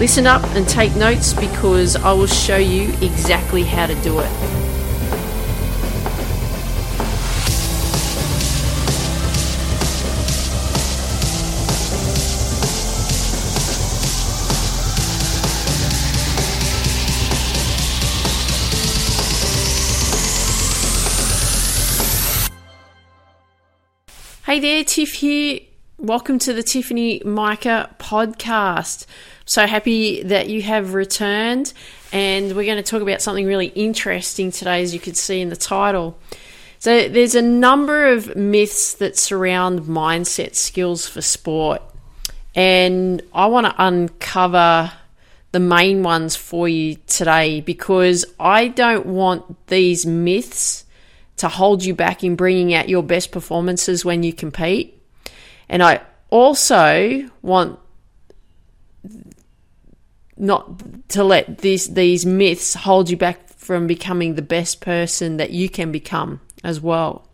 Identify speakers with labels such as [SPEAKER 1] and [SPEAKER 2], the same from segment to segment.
[SPEAKER 1] Listen up and take notes because I will show you exactly how to do it. Hey there, Tiff here. Welcome to the Tiffany Micah podcast. So happy that you have returned, and we're going to talk about something really interesting today, as you could see in the title. So, there's a number of myths that surround mindset skills for sport, and I want to uncover the main ones for you today because I don't want these myths to hold you back in bringing out your best performances when you compete. And I also want not to let these these myths hold you back from becoming the best person that you can become as well.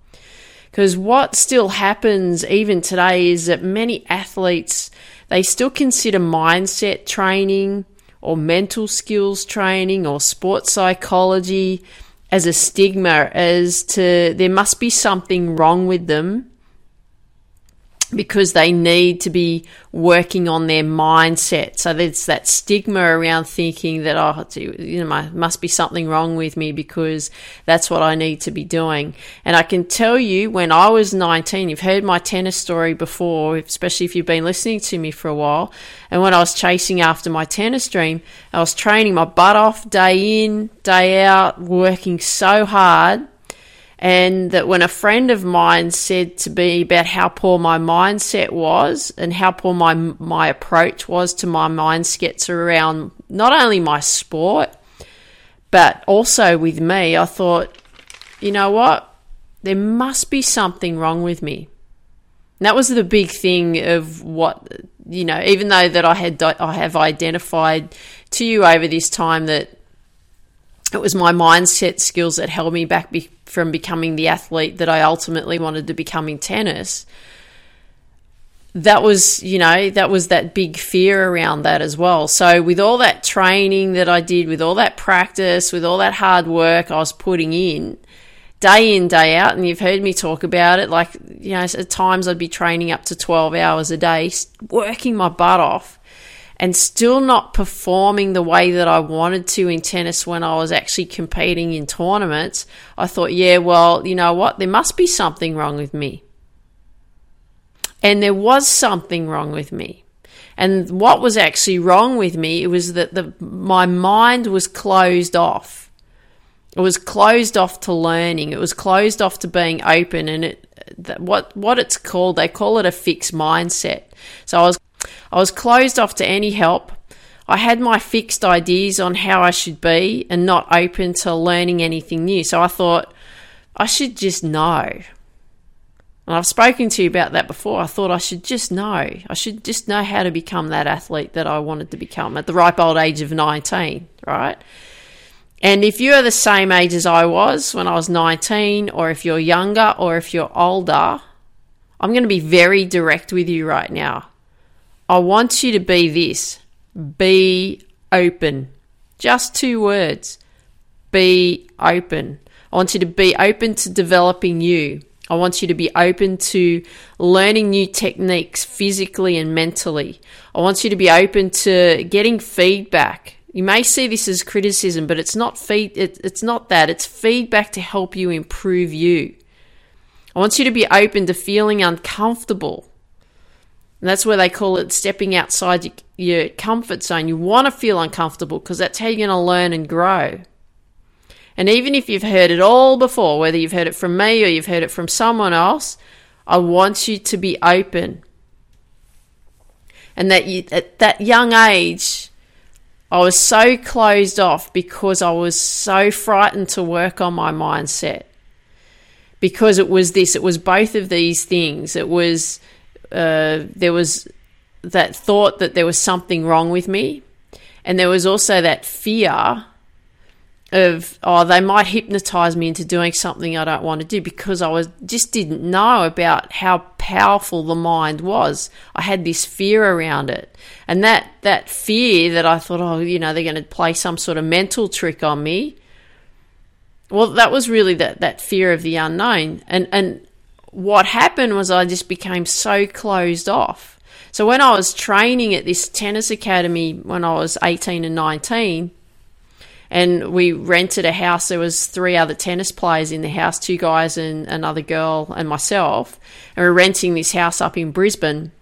[SPEAKER 1] Because what still happens even today is that many athletes they still consider mindset training or mental skills training or sports psychology as a stigma as to there must be something wrong with them because they need to be working on their mindset. So there's that stigma around thinking that oh, you know, must be something wrong with me because that's what I need to be doing. And I can tell you, when I was 19, you've heard my tennis story before, especially if you've been listening to me for a while. And when I was chasing after my tennis dream, I was training my butt off day in, day out, working so hard and that when a friend of mine said to me about how poor my mindset was and how poor my my approach was to my mindsets around not only my sport but also with me, I thought, you know what? There must be something wrong with me. And that was the big thing of what you know. Even though that I had I have identified to you over this time that it was my mindset skills that held me back be- from becoming the athlete that I ultimately wanted to become in tennis. That was, you know, that was that big fear around that as well. So, with all that training that I did, with all that practice, with all that hard work I was putting in, day in, day out, and you've heard me talk about it, like, you know, at times I'd be training up to 12 hours a day, working my butt off and still not performing the way that I wanted to in tennis when I was actually competing in tournaments, I thought, yeah, well, you know what? There must be something wrong with me. And there was something wrong with me. And what was actually wrong with me it was that the, my mind was closed off. It was closed off to learning. It was closed off to being open. And it, what what it's called, they call it a fixed mindset. So I was I was closed off to any help. I had my fixed ideas on how I should be and not open to learning anything new. So I thought, I should just know. And I've spoken to you about that before. I thought I should just know. I should just know how to become that athlete that I wanted to become at the ripe old age of 19, right? And if you are the same age as I was when I was 19, or if you're younger, or if you're older, I'm going to be very direct with you right now. I want you to be this be open. Just two words be open. I want you to be open to developing you. I want you to be open to learning new techniques physically and mentally. I want you to be open to getting feedback. You may see this as criticism, but it's not it, it's not that. It's feedback to help you improve you. I want you to be open to feeling uncomfortable. And that's where they call it stepping outside your comfort zone. You want to feel uncomfortable because that's how you're going to learn and grow. And even if you've heard it all before, whether you've heard it from me or you've heard it from someone else, I want you to be open. And that you, at that young age, I was so closed off because I was so frightened to work on my mindset. Because it was this, it was both of these things. It was, uh, there was that thought that there was something wrong with me. And there was also that fear of oh they might hypnotize me into doing something I don't want to do because I was just didn't know about how powerful the mind was. I had this fear around it. And that that fear that I thought oh you know they're going to play some sort of mental trick on me. Well that was really that that fear of the unknown. And and what happened was I just became so closed off. So when I was training at this tennis academy when I was 18 and 19 and we rented a house. There was three other tennis players in the house, two guys and another girl and myself, and we are renting this house up in Brisbane.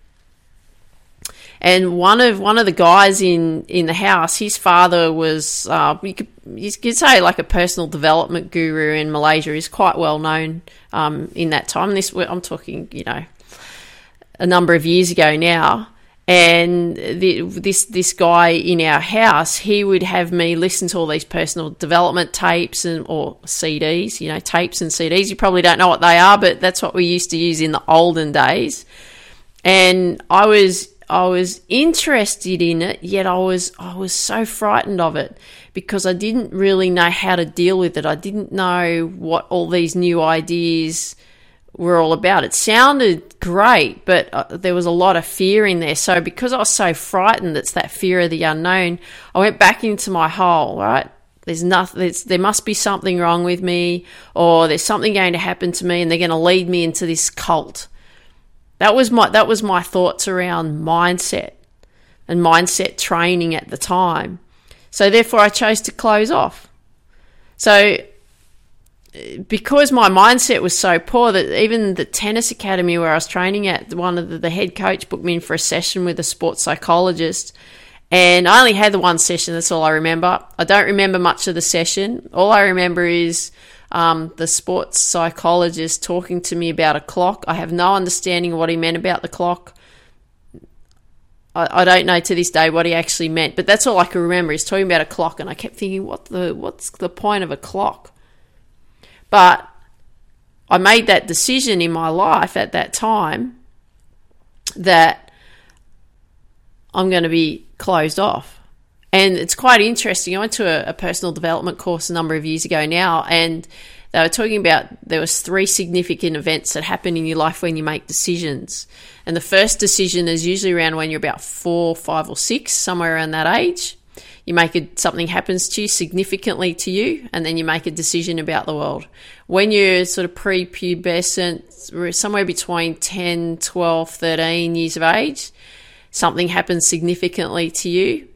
[SPEAKER 1] And one of one of the guys in, in the house, his father was uh, you, could, you could say like a personal development guru in Malaysia. He's quite well known um, in that time. This I'm talking, you know, a number of years ago now and the, this this guy in our house, he would have me listen to all these personal development tapes and or CDs, you know, tapes and CDs. You probably don't know what they are, but that's what we used to use in the olden days. And I was I was interested in it, yet I was I was so frightened of it because I didn't really know how to deal with it. I didn't know what all these new ideas were all about. It sounded great, but uh, there was a lot of fear in there. So because I was so frightened, it's that fear of the unknown. I went back into my hole. Right, there's nothing. There's, there must be something wrong with me, or there's something going to happen to me, and they're going to lead me into this cult. That was my that was my thoughts around mindset and mindset training at the time. So therefore, I chose to close off. So uh, because my mindset was so poor that even the tennis academy where I was training at, one of the, the, head coach booked me in for a session with a sports psychologist. And I only had the one session, that's all I remember. I don't remember much of the session. All I remember is um, the sports psychologist talking to me about a clock. I have no understanding of what he meant about the clock. I, I don't know to this day what he actually meant, but that's all I can remember. He's talking about a clock, and I kept thinking, what the what's the point of a clock? But I made that decision in my life at that time that I'm going to be closed off. And it's quite interesting. I went to a, a, personal development course a number of years ago now, and they were talking about there was three significant events that happen in your life when you make decisions. And the first decision is usually around when you're about four, five, or six, somewhere around that age you make a, something happens to you significantly to you, and then you make a decision about the world. When you're sort of prepubescent, somewhere between 10, 12, 13 years of age, something happens significantly to you,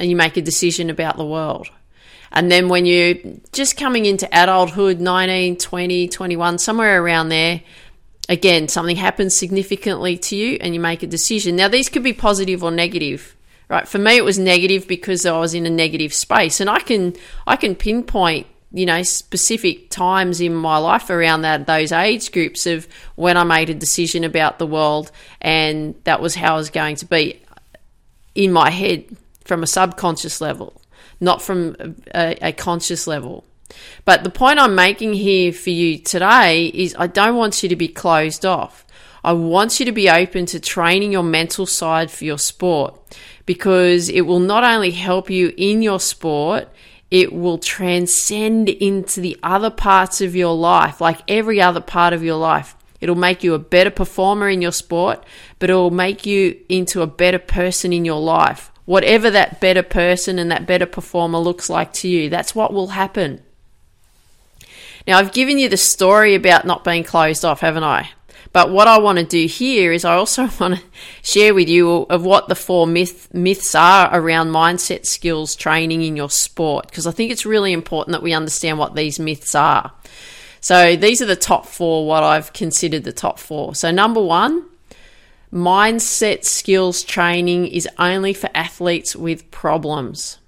[SPEAKER 1] and you make a decision about the world. And then when you're just coming into adulthood, 19, 20, 21, somewhere around there, again, something happens significantly to you and you make a decision. Now, these could be positive or negative right? For me, it was negative because I was in a negative space, and I can I can pinpoint you know specific times in my life around that those age groups of when I made a decision about the world, and that was how I was going to be in my head from a subconscious level, not from a, a conscious level. But the point I'm making here for you today is I don't want you to be closed off. I want you to be open to training your mental side for your sport because it will not only help you in your sport, it will transcend into the other parts of your life, like every other part of your life. It'll make you a better performer in your sport, but it will make you into a better person in your life. Whatever that better person and that better performer looks like to you, that's what will happen. Now, I've given you the story about not being closed off, haven't I? But what I want to do here is I also want to share with you of what the four myth, myths are around mindset skills training in your sport, because I think it's really important that we understand what these myths are. So these are the top four, what I've considered the top four. So, number one, mindset skills training is only for athletes with problems.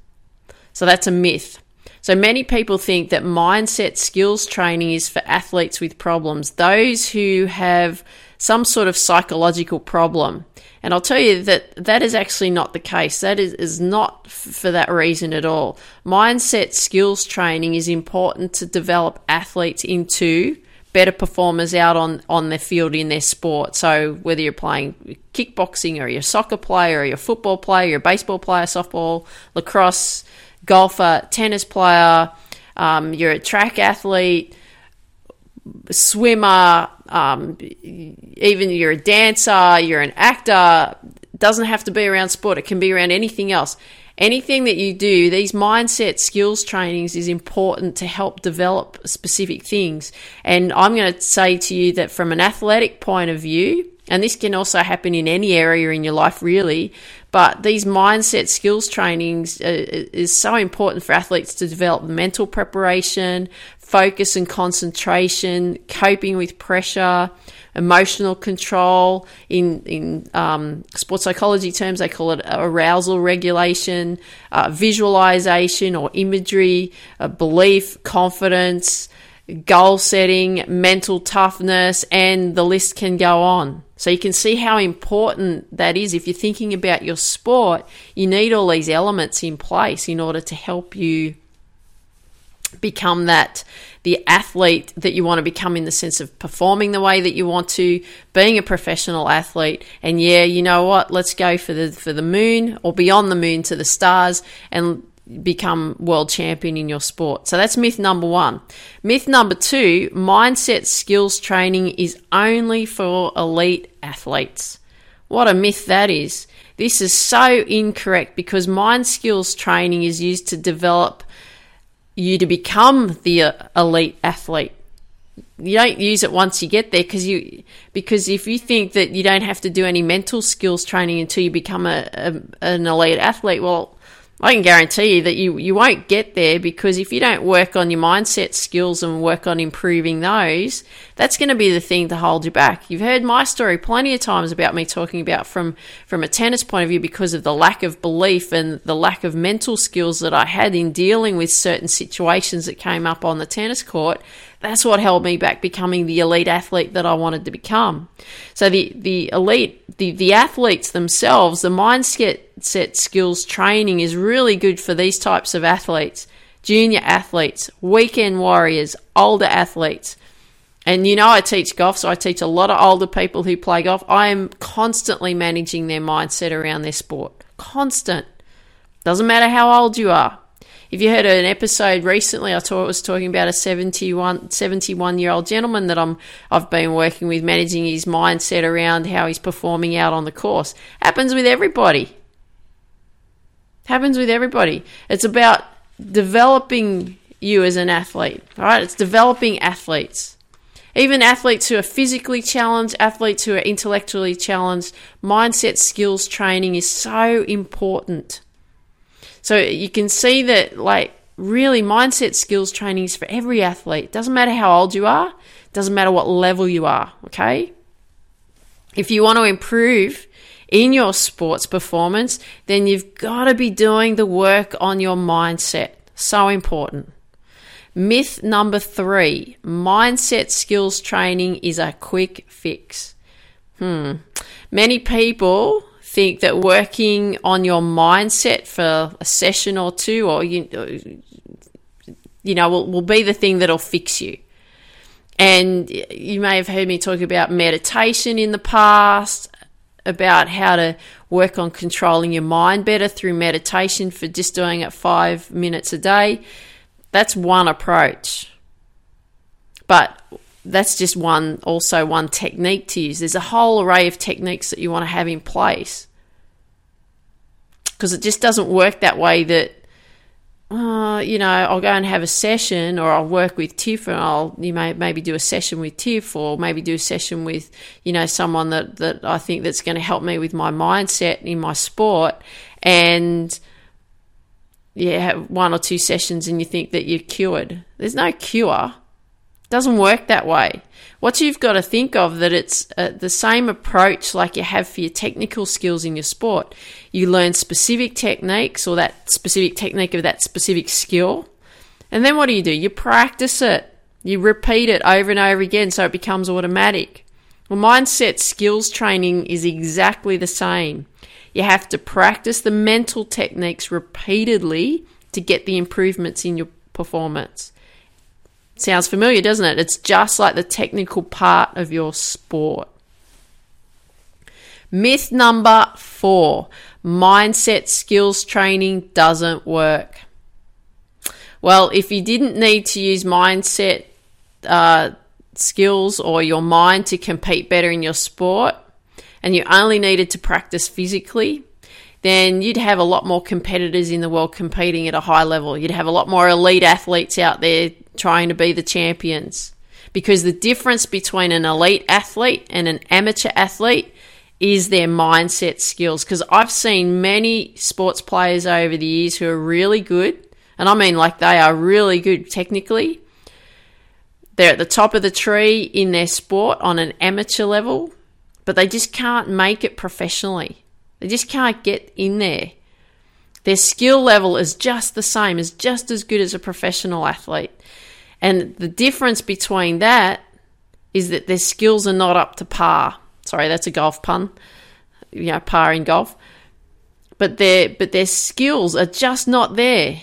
[SPEAKER 1] So, that's a myth. So many people think that mindset skills training is for athletes with problems, those who have some sort of psychological problem. And I'll tell you that that is actually not the case. That is, is not f- for that reason at all. Mindset skills training is important to develop athletes into better performers out on, on the field in their sport. So whether you're playing kickboxing or you're a soccer player or you're a football player, you're a baseball player, softball, lacrosse, golfer, tennis player, um, you're a track athlete, swimmer, um, even you're a dancer, you're an actor, doesn't have to be around sport. It can be around anything else anything that you do, these mindset skills trainings is important to help develop specific things. And I'm going to say to you that from an athletic point of view, and this can also happen in any area in your life, really. But these mindset skills trainings uh, is so important for athletes to develop mental preparation, focus and concentration, coping with pressure, emotional control. In in um, sports psychology terms, they call it arousal regulation, uh, visualization or imagery, uh, belief, confidence, goal setting, mental toughness, and the list can go on. So you can see how important that is. If you're thinking about your sport, you need all these elements in place in order to help you become that the athlete that you want to become in the sense of performing the way that you want to, being a professional athlete. And yeah, you know what? Let's go for the for the moon or beyond the moon to the stars and become world champion in your sport. So that's myth number 1. Myth number 2, mindset skills training is only for elite athletes. What a myth that is. This is so incorrect because mind skills training is used to develop you to become the uh, elite athlete. You don't use it once you get there because you because if you think that you don't have to do any mental skills training until you become a, a an elite athlete, well, I can guarantee you that you, you won't get there because if you don't work on your mindset skills and work on improving those, that's going to be the thing to hold you back. You've heard my story plenty of times about me talking about from, from a tennis point of view because of the lack of belief and the lack of mental skills that I had in dealing with certain situations that came up on the tennis court that's what held me back becoming the elite athlete that I wanted to become. So the, the elite, the, the athletes themselves, the mindset set skills training is really good for these types of athletes, junior athletes, weekend warriors, older athletes. And you know, I teach golf, so I teach a lot of older people who play golf. I am constantly managing their mindset around their sport. Constant. Doesn't matter how old you are. If you heard an episode recently, I thought it was talking about a 71, 71 year old gentleman that I'm, I've been working with, managing his mindset around how he's performing out on the course. Happens with everybody. Happens with everybody. It's about developing you as an athlete, all right? It's developing athletes. Even athletes who are physically challenged, athletes who are intellectually challenged, mindset skills training is so important. So you can see that, like, really mindset skills training is for every athlete. Doesn't matter how old you are, doesn't matter what level you are, okay? If you want to improve in your sports performance, then you've got to be doing the work on your mindset. So important. Myth number three mindset skills training is a quick fix. Hmm. Many people think that working on your mindset for a session or two or you, you know will, will be the thing that'll fix you and you may have heard me talk about meditation in the past about how to work on controlling your mind better through meditation for just doing it five minutes a day that's one approach but that's just one also one technique to use. There's a whole array of techniques that you want to have in place because it just doesn't work that way. That uh, you know, I'll go and have a session, or I'll work with Tiff, and I'll you may maybe do a session with Tiff, or maybe do a session with you know someone that that I think that's going to help me with my mindset in my sport, and yeah, one or two sessions, and you think that you're cured. There's no cure doesn't work that way. What you've got to think of that it's uh, the same approach like you have for your technical skills in your sport. You learn specific techniques or that specific technique of that specific skill. And then what do you do? You practice it. You repeat it over and over again so it becomes automatic. Well, mindset skills training is exactly the same. You have to practice the mental techniques repeatedly to get the improvements in your performance. Sounds familiar, doesn't it? It's just like the technical part of your sport. Myth number four mindset skills training doesn't work. Well, if you didn't need to use mindset uh, skills or your mind to compete better in your sport, and you only needed to practice physically, then you'd have a lot more competitors in the world competing at a high level. You'd have a lot more elite athletes out there trying to be the champions. Because the difference between an elite athlete and an amateur athlete is their mindset skills. Because I've seen many sports players over the years who are really good, and I mean like they are really good technically. They're at the top of the tree in their sport on an amateur level, but they just can't make it professionally. They just can't get in there. Their skill level is just the same, is just as good as a professional athlete. And the difference between that is that their skills are not up to par. Sorry, that's a golf pun. You know, par in golf. But their but their skills are just not there.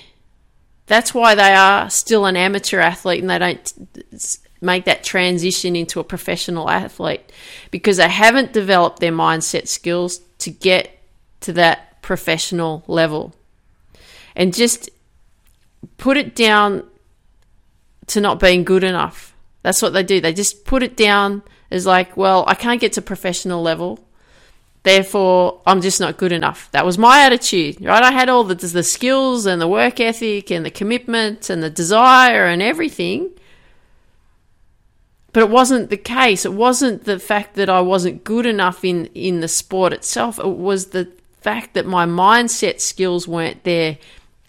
[SPEAKER 1] That's why they are still an amateur athlete and they don't make that transition into a professional athlete because they haven't developed their mindset skills to get to that professional level. And just put it down to not being good enough. That's what they do. They just put it down as like, well, I can't get to professional level. Therefore, I'm just not good enough. That was my attitude, right? I had all the, the skills and the work ethic and the commitment and the desire and everything. But it wasn't the case. It wasn't the fact that I wasn't good enough in, in the sport itself. It was the fact that my mindset skills weren't there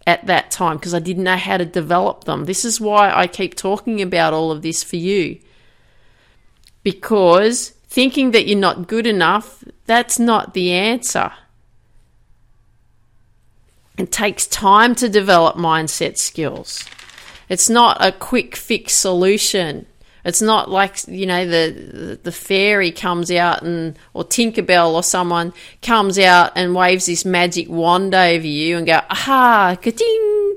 [SPEAKER 1] at that time because I didn't know how to develop them. This is why I keep talking about all of this for you because thinking that you're not good enough, that's not the answer. It takes time to develop mindset skills. It's not a quick fix solution. It's not like you know the the fairy comes out and or Tinkerbell or someone comes out and waves this magic wand over you and go aha ka-ding.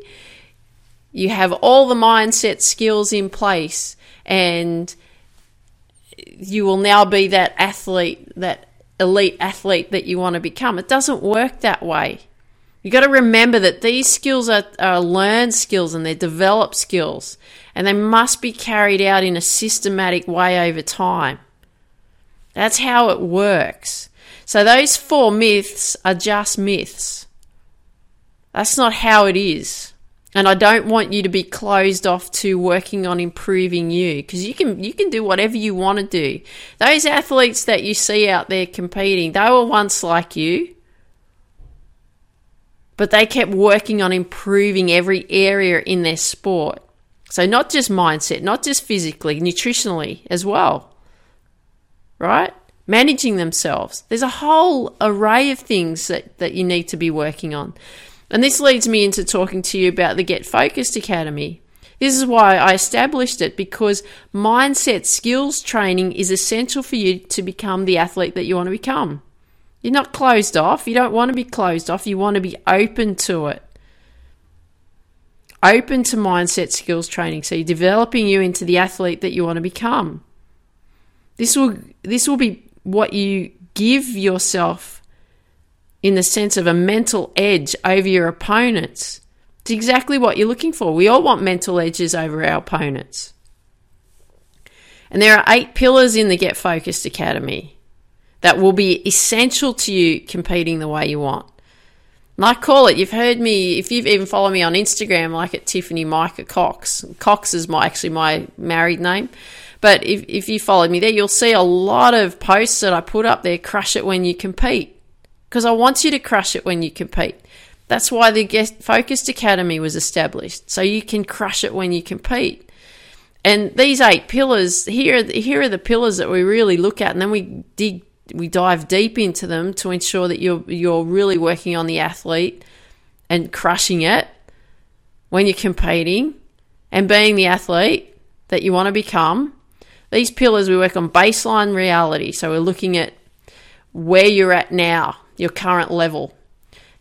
[SPEAKER 1] You have all the mindset skills in place and you will now be that athlete, that elite athlete that you want to become. It doesn't work that way. You got to remember that these skills are, are learned skills and they're developed skills, and they must be carried out in a systematic way over time. That's how it works. So, those four myths are just myths. That's not how it is. And I don't want you to be closed off to working on improving you because you can you can do whatever you want to do. Those athletes that you see out there competing, they were once like you. But they kept working on improving every area in their sport. So not just mindset, not just physically, nutritionally as well. Right? Managing themselves. There's a whole array of things that, that you need to be working on. And this leads me into talking to you about the Get Focused Academy. This is why I established it because mindset skills training is essential for you to become the athlete that you want to become. You're not closed off. You don't want to be closed off. You want to be open to it. Open to mindset skills training. So you're developing you into the athlete that you want to become. This will this will be what you give yourself in the sense of a mental edge over your opponents. It's exactly what you're looking for. We all want mental edges over our opponents. And there are eight pillars in the Get Focused Academy that will be essential to you competing the way you want. And I call it, you've heard me, if you've even followed me on Instagram, like at Tiffany Micah Cox. Cox is my actually my married name. But if, if you followed me there, you'll see a lot of posts that I put up there, crush it when you compete because I want you to crush it when you compete. That's why the Get Focused Academy was established, so you can crush it when you compete. And these eight pillars here, here are the pillars that we really look at, and then we dig, we dive deep into them to ensure that you're you're really working on the athlete and crushing it when you're competing and being the athlete that you want to become. These pillars, we work on baseline reality. So we're looking at where you're at now, your current level.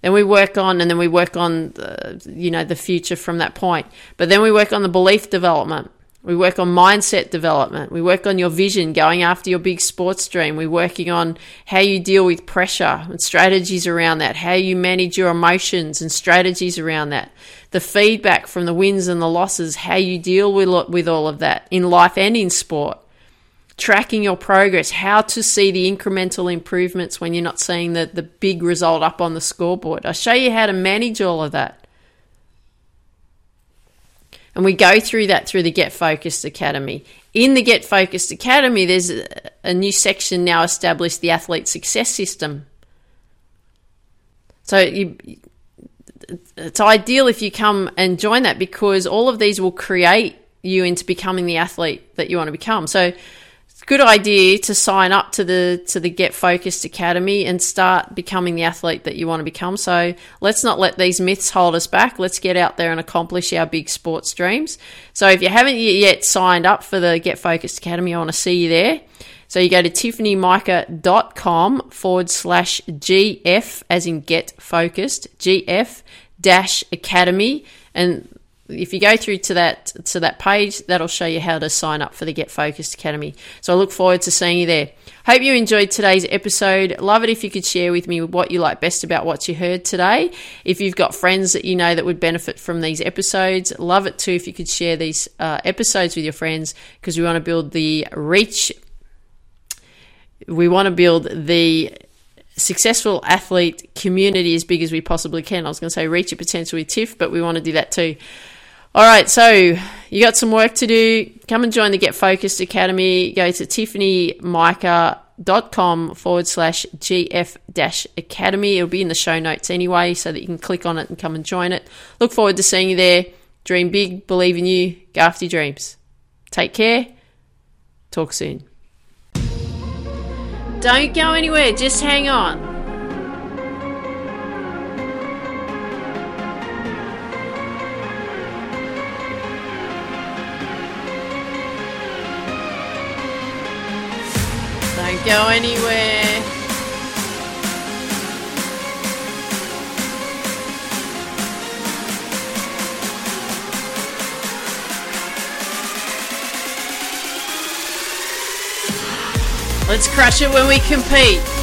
[SPEAKER 1] Then we work on, and then we work on, the, you know, the future from that point. But then we work on the belief development. We work on mindset development. We work on your vision, going after your big sports dream. We're working on how you deal with pressure and strategies around that, how you manage your emotions and strategies around that, the feedback from the wins and the losses, how you deal with, with all of that in life and in sport. Tracking your progress, how to see the incremental improvements when you're not seeing the, the big result up on the scoreboard. I show you how to manage all of that. And we go through that through the Get Focused Academy. In the Get Focused Academy, there's a new section now established the Athlete Success System. So you, it's ideal if you come and join that because all of these will create you into becoming the athlete that you want to become. So good idea to sign up to the to the Get Focused Academy and start becoming the athlete that you want to become. So let's not let these myths hold us back. Let's get out there and accomplish our big sports dreams. So if you haven't yet signed up for the Get Focused Academy, I want to see you there. So you go to tiffanymica.com forward slash GF as in get focused, GF dash academy. And if you go through to that to that page, that'll show you how to sign up for the Get Focused Academy. So I look forward to seeing you there. Hope you enjoyed today's episode. Love it if you could share with me what you like best about what you heard today. If you've got friends that you know that would benefit from these episodes, love it too if you could share these uh, episodes with your friends because we want to build the reach. We want to build the successful athlete community as big as we possibly can. I was going to say reach your potential with TIFF, but we want to do that too. All right, so you got some work to do. Come and join the Get Focused Academy. Go to tiffanymica.com forward slash GF dash academy. It'll be in the show notes anyway, so that you can click on it and come and join it. Look forward to seeing you there. Dream big, believe in you, go after your dreams. Take care. Talk soon. Don't go anywhere, just hang on. Go anywhere. Let's crush it when we compete.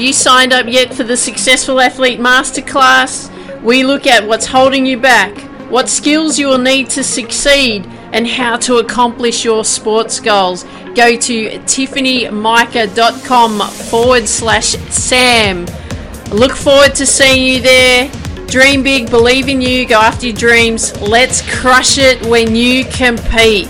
[SPEAKER 1] You signed up yet for the Successful Athlete Masterclass? We look at what's holding you back, what skills you will need to succeed, and how to accomplish your sports goals. Go to tiffanymica.com forward slash Sam. Look forward to seeing you there. Dream big, believe in you, go after your dreams. Let's crush it when you compete.